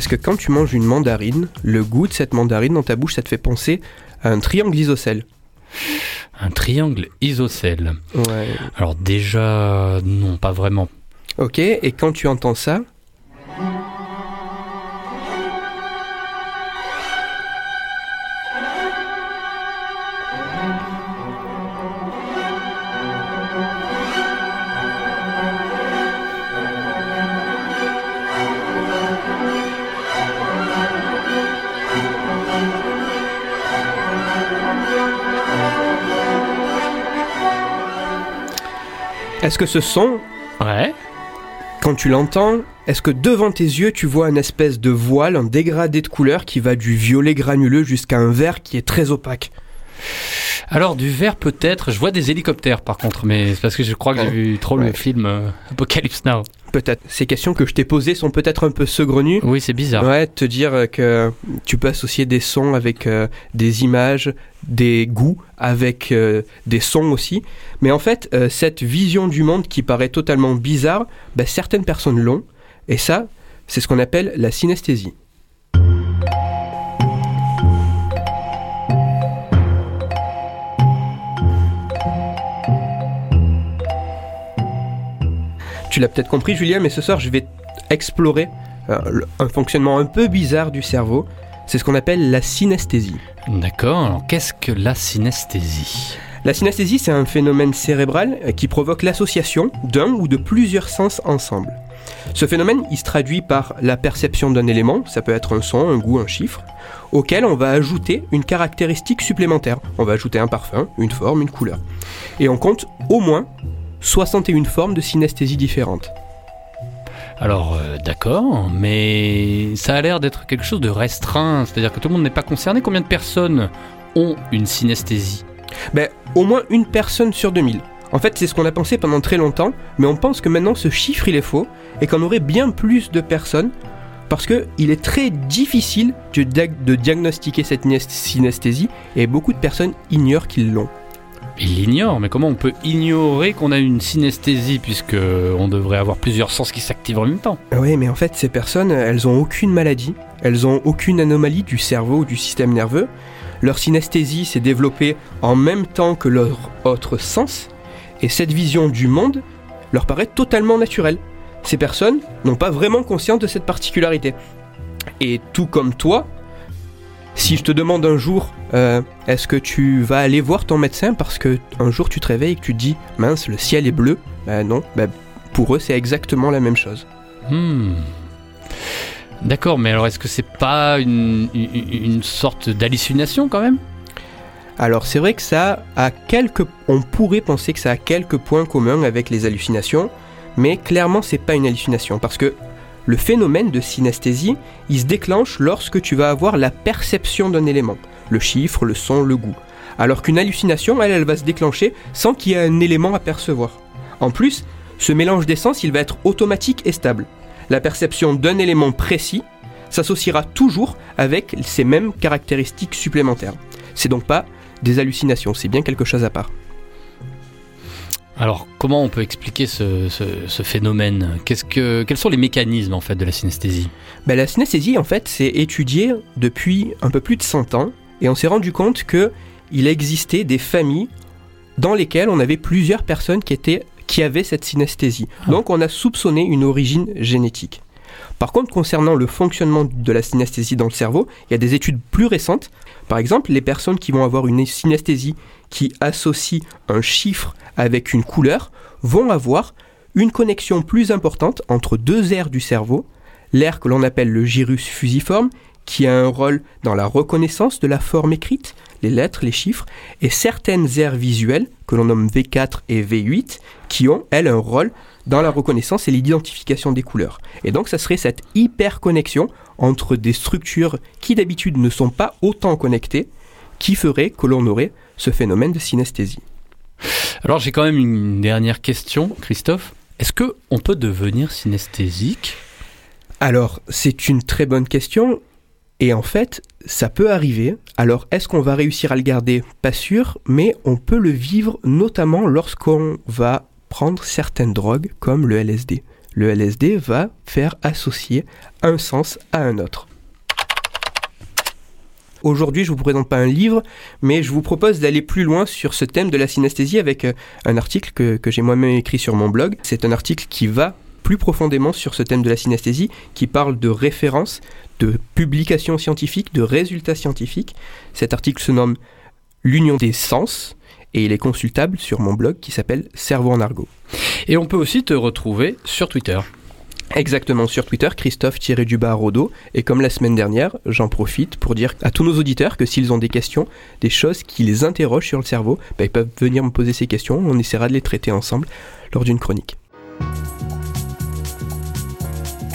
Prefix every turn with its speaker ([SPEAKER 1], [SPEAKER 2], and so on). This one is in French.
[SPEAKER 1] Est-ce que quand tu manges une mandarine, le goût de cette mandarine dans ta bouche, ça te fait penser à un triangle isocèle
[SPEAKER 2] Un triangle isocèle.
[SPEAKER 1] Ouais.
[SPEAKER 2] Alors déjà, non, pas vraiment.
[SPEAKER 1] Ok, et quand tu entends ça, est-ce que ce son,
[SPEAKER 2] Ouais.
[SPEAKER 1] quand tu l'entends, est-ce que devant tes yeux tu vois une espèce de voile, un dégradé de couleur qui va du violet granuleux jusqu'à un vert qui est très opaque?
[SPEAKER 2] Alors du vert peut-être, je vois des hélicoptères par contre, mais c'est parce que je crois que j'ai vu trop le film euh, Apocalypse Now.
[SPEAKER 1] Peut-être. Ces questions que je t'ai posées sont peut-être un peu saugrenues.
[SPEAKER 2] Oui, c'est bizarre.
[SPEAKER 1] Ouais, te dire que tu peux associer des sons avec euh, des images, des goûts avec euh, des sons aussi. Mais en fait, cette vision du monde qui paraît totalement bizarre, bah, certaines personnes l'ont. Et ça, c'est ce qu'on appelle la synesthésie. Tu l'as peut-être compris, Julien, mais ce soir, je vais explorer euh, un fonctionnement un peu bizarre du cerveau. C'est ce qu'on appelle la synesthésie.
[SPEAKER 2] D'accord, alors qu'est-ce que la synesthésie?
[SPEAKER 1] La synesthésie, c'est un phénomène cérébral euh, qui provoque l'association d'un ou de plusieurs sens ensemble. Ce phénomène, il se traduit par la perception d'un élément, ça peut être un son, un goût, un chiffre, auquel on va ajouter une caractéristique supplémentaire. On va ajouter un parfum, une forme, une couleur. Et on compte au moins 61 formes de synesthésie différentes.
[SPEAKER 2] Alors euh, d'accord, mais ça a l'air d'être quelque chose de restreint, c'est-à-dire que tout le monde n'est pas concerné. Combien de personnes ont une synesthésie?
[SPEAKER 1] Ben, au moins une personne sur 2000. En fait, c'est ce qu'on a pensé pendant très longtemps, mais on pense que maintenant ce chiffre il est faux et qu'on aurait bien plus de personnes parce que il est très difficile de, de diagnostiquer cette synesthésie et beaucoup de personnes ignorent qu'ils l'ont.
[SPEAKER 2] Il l'ignore, mais comment on peut ignorer qu'on a une synesthésie puisque on devrait avoir plusieurs sens qui s'activent en même temps?
[SPEAKER 1] Oui, mais en fait, ces personnes, elles ont aucune maladie, elles ont aucune anomalie du cerveau ou du système nerveux. Leur synesthésie s'est développée en même temps que leur autre sens, et cette vision du monde leur paraît totalement naturelle. Ces personnes n'ont pas vraiment conscience de cette particularité. Et tout comme toi, si je te demande un jour, euh, est-ce que tu vas aller voir ton médecin parce que un jour tu te réveilles et que tu te dis, mince, le ciel est bleu, ben non, ben pour eux c'est exactement la même chose.
[SPEAKER 2] Hmm. D'accord, mais alors est-ce que c'est pas une, une, une sorte d'hallucination quand même?
[SPEAKER 1] Alors c'est vrai que ça a quelques... On pourrait penser que ça a quelques points communs avec les hallucinations, mais clairement c'est pas une hallucination parce que le phénomène de synesthésie, il se déclenche lorsque tu vas avoir la perception d'un élément, le chiffre, le son, le goût. Alors qu'une hallucination, elle, elle va se déclencher sans qu'il y ait un élément à percevoir. En plus, ce mélange d'essence, il va être automatique et stable. La perception d'un élément précis s'associera toujours avec ces mêmes caractéristiques supplémentaires. C'est donc pas des hallucinations, c'est bien quelque chose à part.
[SPEAKER 2] Alors comment on peut expliquer ce, ce, ce phénomène que, Quels sont les mécanismes en fait de la synesthésie
[SPEAKER 1] Ben, la synesthésie, en fait, c'est étudié depuis un peu plus de 100 ans, et on s'est rendu compte que il existait des familles dans lesquelles on avait plusieurs personnes qui, étaient, qui avaient cette synesthésie. Donc on a soupçonné une origine génétique. Par contre, concernant le fonctionnement de la synesthésie dans le cerveau, il y a des études plus récentes. Par exemple, les personnes qui vont avoir une synesthésie qui associe un chiffre avec une couleur vont avoir une connexion plus importante entre deux aires du cerveau, l'aire que l'on appelle le gyrus fusiforme, qui a un rôle dans la reconnaissance de la forme écrite, les lettres, les chiffres, et certaines aires visuelles, que l'on nomme V4 et V8, qui ont, elles, un rôle dans la reconnaissance et l'identification des couleurs. Et donc, ça serait cette hyper connexion entre des structures qui d'habitude ne sont pas autant connectées, qui ferait que l'on aurait ce phénomène de synesthésie.
[SPEAKER 2] Alors j'ai quand même une dernière question, Christophe. Est-ce que on peut devenir synesthésique?
[SPEAKER 1] Alors, c'est une très bonne question. Et en fait, ça peut arriver. Alors, est-ce qu'on va réussir à le garder? Pas sûr, mais on peut le vivre notamment lorsqu'on va prendre certaines drogues comme le LSD. Le LSD va faire associer un sens à un autre. Aujourd'hui, je vous présente pas un livre, mais je vous propose d'aller plus loin sur ce thème de la synesthésie avec euh, un article que, que j'ai moi-même écrit sur mon blog. C'est un article qui va plus profondément sur ce thème de la synesthésie, qui parle de références, de publications scientifiques, de résultats scientifiques. Cet article se nomme L'union des sens et il est consultable sur mon blog qui s'appelle Cerveau en argot.
[SPEAKER 2] Et on peut aussi te retrouver sur Twitter.
[SPEAKER 1] Exactement sur Twitter, Christophe-du-bas Rodo. Et comme la semaine dernière, j'en profite pour dire à tous nos auditeurs que s'ils ont des questions, des choses qui les interrogent sur le cerveau, bah, ils peuvent venir me poser ces questions. On essaiera de les traiter ensemble lors d'une chronique.